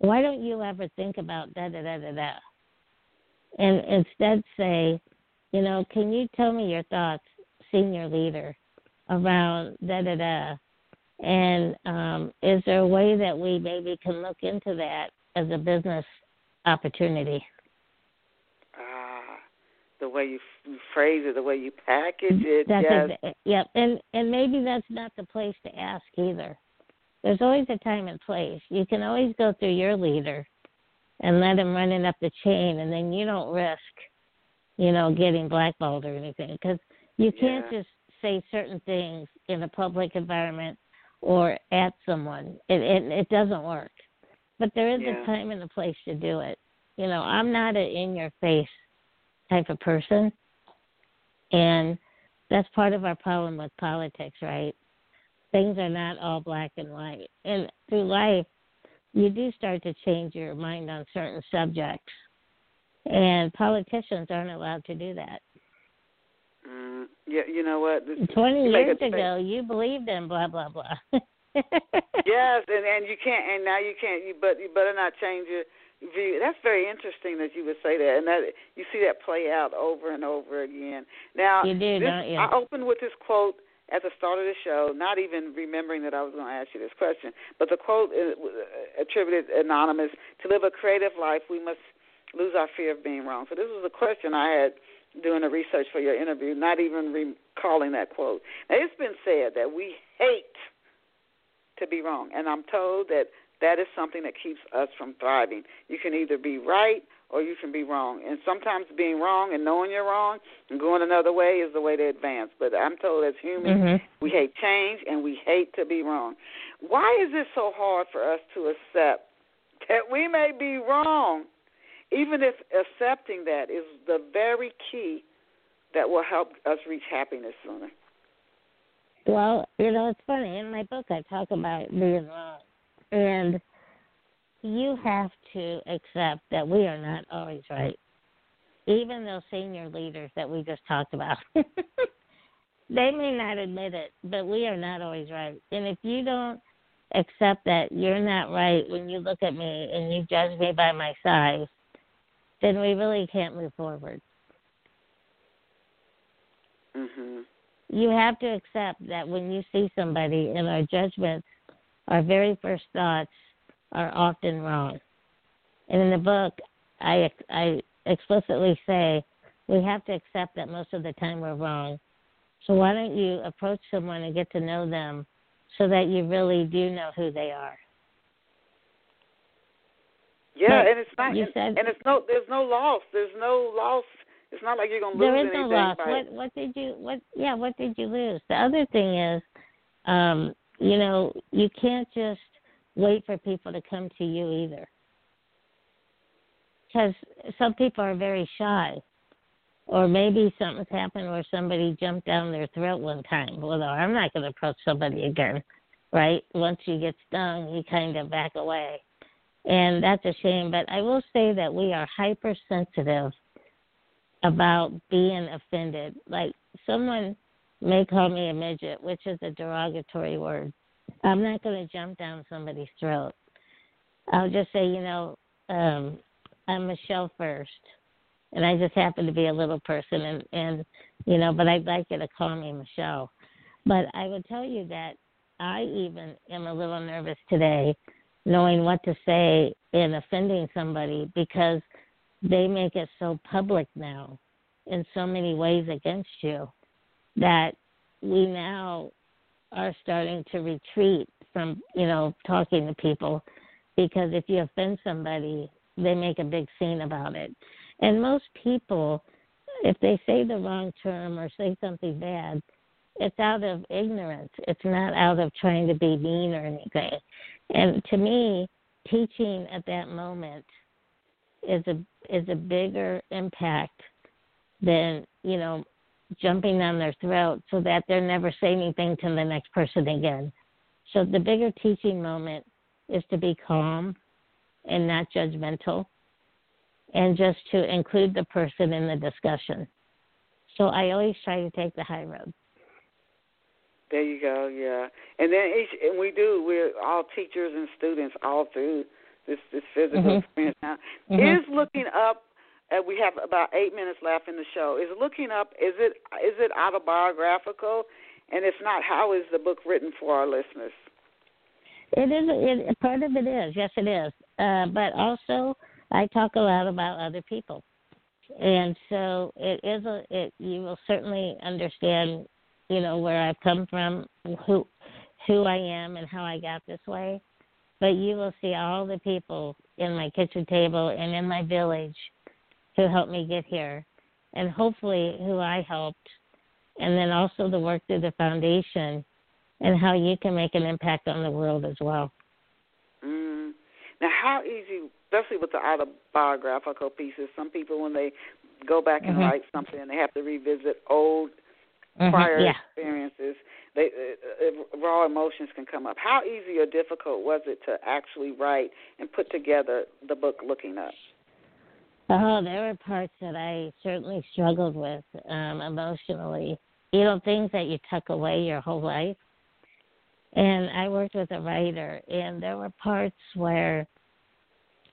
why don't you ever think about da da da da da? And instead say, you know, can you tell me your thoughts, senior leader, around da da da? And um, is there a way that we maybe can look into that as a business opportunity? Ah, the way you, you phrase it, the way you package it. That's yes. exa- yep. And and maybe that's not the place to ask either. There's always a time and place. You can always go through your leader and let him run it up the chain, and then you don't risk, you know, getting blackballed or anything because you can't Yeah. just say certain things in a public environment or at someone. It it, it doesn't work. But there is Yeah. a time and a place to do it. You know, I'm not an in your face type of person. And that's part of our problem with politics, right? Things are not all black and white. And through life, you do start to change your mind on certain subjects. And politicians aren't allowed to do that. Mm, yeah, you know what? This- 20 years ago, you believed in blah, blah, blah. Yes, and and you can't, and now you can't. You but you better not change your view. That's very interesting that you would say that, and that you see that play out over and over again. Now You do, this, don't you? I opened with this quote at the start of the show, not even remembering that I was going to ask you this question, but the quote is uh, attributed anonymous: "To live a creative life, we must lose our fear of being wrong." So this was a question I had doing the research for your interview, not even recalling that quote. Now it's been said that we hate to be wrong, and I'm told that that is something that keeps us from thriving. You can either be right or you can be wrong, and sometimes being wrong and knowing you're wrong and going another way is the way to advance. But I'm told as humans, Mhm. we hate change and we hate to be wrong. Why is it so hard for us to accept that we may be wrong, even if accepting that is the very key that will help us reach happiness sooner? Well, you know, it's funny. In my book, I talk about being wrong. And you have to accept that we are not always right. Even those senior leaders that we just talked about. they may not admit it, but we are not always right. And if you don't accept that you're not right when you look at me and you judge me by my size, then we really can't move forward. Mhm. You have to accept that when you see somebody and our judgments, our very first thoughts are often wrong. And in the book, I I explicitly say we have to accept that most of the time we're wrong. So why don't you approach someone and get to know them so that you really do know who they are? Yeah, But and it's not, you said- and it's no, there's no loss. There's no loss. It's not like you're gonna lose There is anything no loss. What what did you what yeah, what did you lose? The other thing is, um, you know, you can't just wait for people to come to you either. Because some people are very shy. Or maybe something's happened where somebody jumped down their throat one time. Well, I'm not going to approach somebody again, right? Once you get stung, you kind of back away. And that's a shame. But I will say that we are hypersensitive about being offended. Like someone may call me a midget, which is a derogatory word. I'm not going to jump down somebody's throat. I'll just say, you know, um, I'm Michele first, and I just happen to be a little person, and and you know, but I'd like you to call me Michele. But I would tell you that I even am a little nervous today, knowing what to say and offending somebody because they make it so public now in so many ways against you that we now are starting to retreat from you know talking to people because if you offend somebody they make a big scene about it. And most people if they say the wrong term or say something bad it's out of ignorance. It's not out of trying to be mean or anything. And to me teaching at that moment is a is a bigger impact than you know jumping on their throat so that they're never saying anything to the next person again. So the bigger teaching moment is to be calm and not judgmental and just to include the person in the discussion. So I always try to take the high road. There you go. Yeah, and then each and we do. We're all teachers and students all through this this physical Mhm. experience. Now, Mhm. is looking up. Uh, we have about eight minutes left in the show. Is looking up? Is it is it autobiographical? And if not, how is the book written for our listeners? It is. It, part of it is. Yes, it is. Uh, but also, I talk a lot about other people, and so it is. A, it you will certainly understand, you know, where I've come from, who who I am, and how I got this way. But you will see all the people in my kitchen table and in my village who helped me get here, and hopefully who I helped, and then also the work through the foundation and how you can make an impact on the world as well. Mm. Now, how easy, especially with the autobiographical pieces, some people when they go back and Mhm. write something, they have to revisit old Mhm, prior Yeah. experiences. They uh, raw emotions can come up. How easy or difficult was it to actually write and put together the book Looking Up? Oh, there were parts that I certainly struggled with um, emotionally. You know, things that you tuck away your whole life. And I worked with a writer, and there were parts where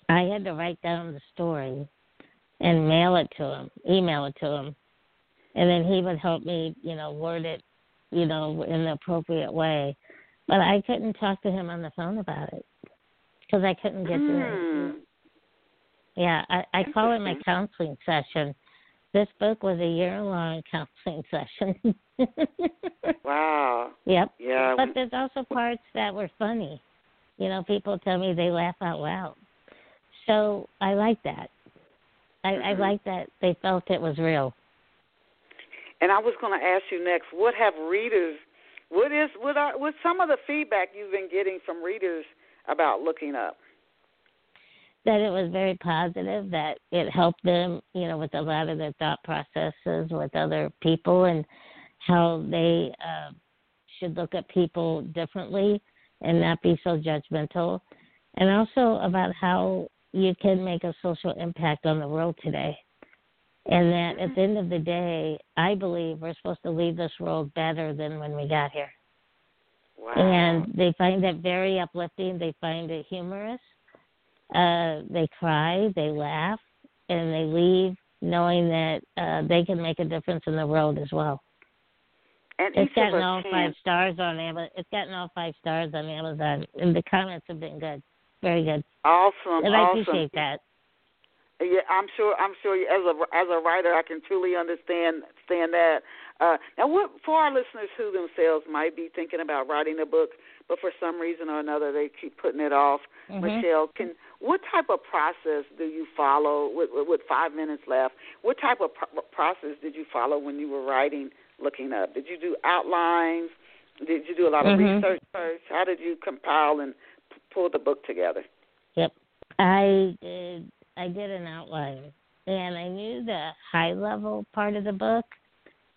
I had to write down the story and mail it to him, email it to him, and then he would help me, you know, word it, you know, in the appropriate way. But I couldn't talk to him on the phone about it because I couldn't get to it. Yeah, I, I call it my counseling session. This book was a year long counseling session. Wow. yep. Yeah. But there's also parts that were funny. You know, people tell me they laugh out loud. So I like that. I, I Mhm. like that they felt it was real. And I was going to ask you next. What have readers? What is what are what's some of the feedback you've been getting from readers about Looking Up? That it was very positive, that it helped them, you know, with a lot of their thought processes with other people and how they uh, should look at people differently and not be so judgmental. And also about how you can make a social impact on the world today. And that at the end of the day, I believe we're supposed to leave this world better than when we got here. Wow. And they find it very uplifting. They find it humorous. Uh, they cry, they laugh, and they leave knowing that uh, they can make a difference in the world as well. And it's gotten all can. five stars on Amazon. It's gotten all five stars on Amazon, and the comments have been good, very good. Awesome, and I awesome. appreciate that. Yeah, I'm sure. I'm sure. As a as a writer, I can truly understand understand that. Uh, now, what for our listeners who themselves might be thinking about writing a book, but for some reason or another they keep putting it off. Mhm. Michele, can what type of process do you follow with, with, five minutes left? What type of pro- process did you follow when you were writing, looking up? Did you do outlines? Did you do a lot of Mhm. research first? How did you compile and p- pull the book together? Yep. I did I did an outline and I knew the high level part of the book,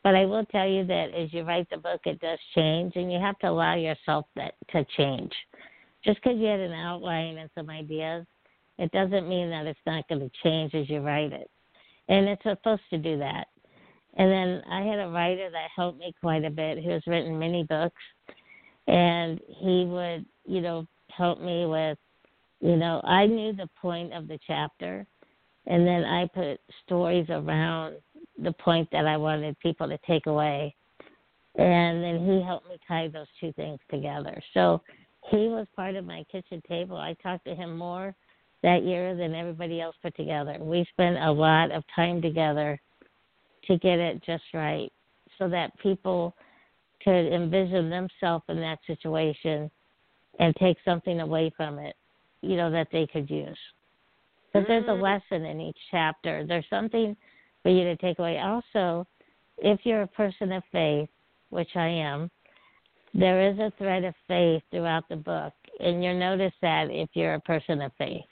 but I will tell you that as you write the book it does change and you have to allow yourself that to change. Just because you had an outline and some ideas, it doesn't mean that it's not going to change as you write it. And it's supposed to do that. And then I had a writer that helped me quite a bit who has written many books and he would, you know, help me with you know, I knew the point of the chapter, and then I put stories around the point that I wanted people to take away. And then he helped me tie those two things together. So he was part of my kitchen table. I talked to him more that year than everybody else put together. We spent a lot of time together to get it just right so that people could envision themselves in that situation and take something away from it you know that they could use because there's a Mm. lesson in each chapter there's something for you to take away also if you're a person of faith which i am there is a thread of faith throughout the book and you'll notice that if you're a person of faith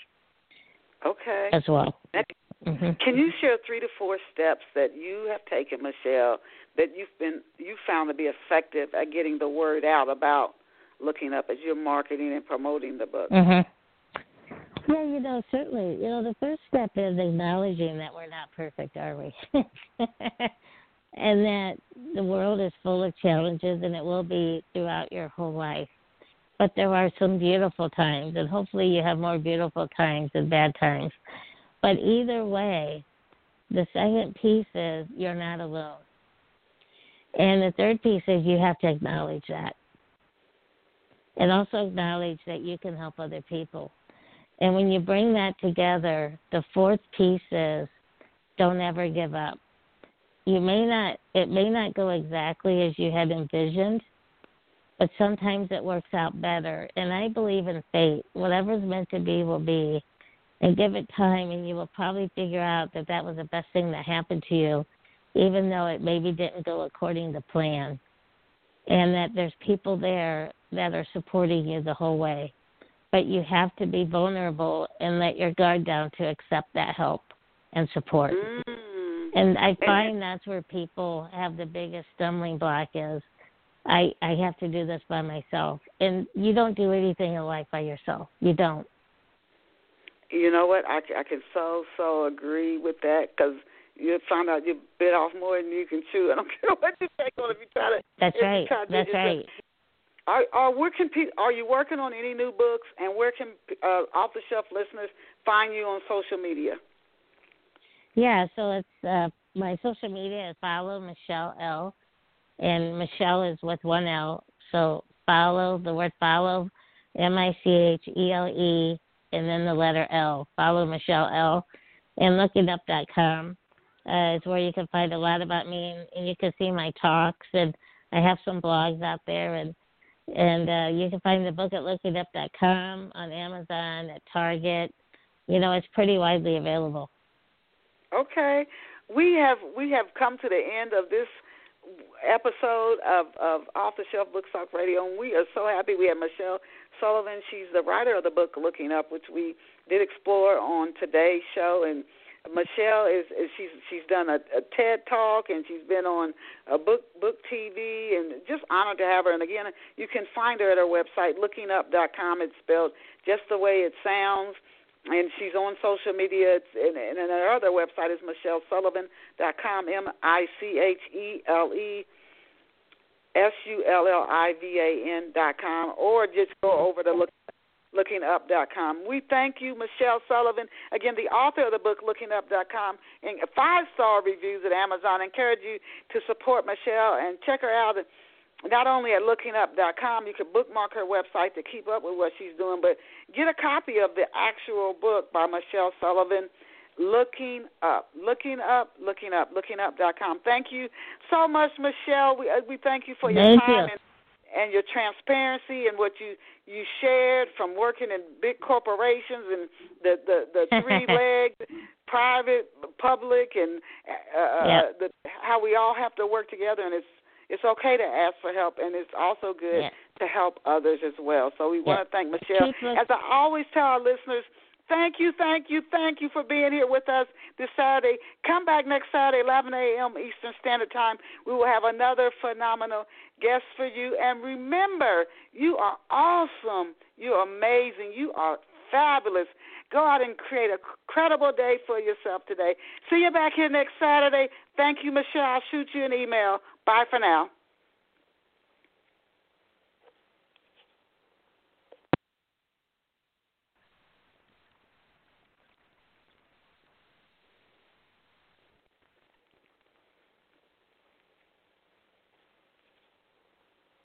Okay. as well Now, hmm Can you share three to four steps that you have taken, Michele, that you've been you found to be effective at getting the word out about looking up as you're marketing and promoting the book? Mhm. Yeah, you know, certainly. You know, the first step is acknowledging that we're not perfect, are we? and that the world is full of challenges and it will be throughout your whole life. But there are some beautiful times, and hopefully you have more beautiful times than bad times. But either way, the second piece is you're not alone. And the third piece is you have to acknowledge that. And also acknowledge that you can help other people. And when you bring that together, the fourth piece is don't ever give up. You may not it may not go exactly as you had envisioned, but sometimes it works out better. And I believe in fate. Whatever's meant to be will be. And give it time and you will probably figure out that that was the best thing that happened to you, even though it maybe didn't go according to plan. And that there's people there that are supporting you the whole way but you have to be vulnerable and let your guard down to accept that help and support. Mm. And I find that's where people have the biggest stumbling block is I I have to do this by myself. And you don't do anything in life by yourself. You don't. You know what? I, I can so so agree with that because you find out you bit off more than you can chew. I don't care what you take on if you try to. That's right. to That's yourself. right. Are are where can pe- are you working on any new books and where can uh, off the shelf listeners find you on social media? Yeah, so it's uh my social media is follow Michele L and Michele is with one L. So follow the word follow M I C H E L E and then the letter L. Follow Michele L and lookingup.com uh, is where you can find a lot about me and, and you can see my talks and I have some blogs out there and and uh, you can find the book at lookingup.com on Amazon at Target. You know, it's pretty widely available. Okay, we have we have come to the end of this episode of of Off the Shelf Book Talk Radio, and we are so happy we have Michele Sullivan. She's the writer of the book Looking Up, which we did explore on today's show, and Michelle is, is she's she's done a, a TED talk and she's been on a book book TV and just honored to have her. And again, you can find her at her website lookingup.com. It's spelled just the way it sounds. And she's on social media. It's, and, and her other website is michelesullivan.com, M I C H E L E S U L L I V A N dot com, or just go over to look lookingup.com. We thank you, Michele Sullivan. Again, the author of the book, lookingup.com, and five star reviews at Amazon. I encourage you to support Michele and check her out. Not only at lookingup.com, you can bookmark her website to keep up with what she's doing, but get a copy of the actual book by Michele Sullivan. Looking up, looking up, looking up, lookingup.com. Thank you so much, Michele. We uh, we thank you for your thank time you. and and your transparency and what you you shared from working in big corporations and the the the three legs private public and uh, yeah. the how we all have to work together and it's it's okay to ask for help and it's also good to help others as well so we want to thank michele as i always tell our listeners Thank you, thank you, thank you for being here with us this Saturday. Come back next Saturday, 11 a.m. Eastern Standard Time. We will have another phenomenal guest for you. And remember, you are awesome. You're amazing. You are fabulous. Go out and create a credible day for yourself today. See you back here next Saturday. Thank you, Michele. I'll shoot you an email. Bye for now.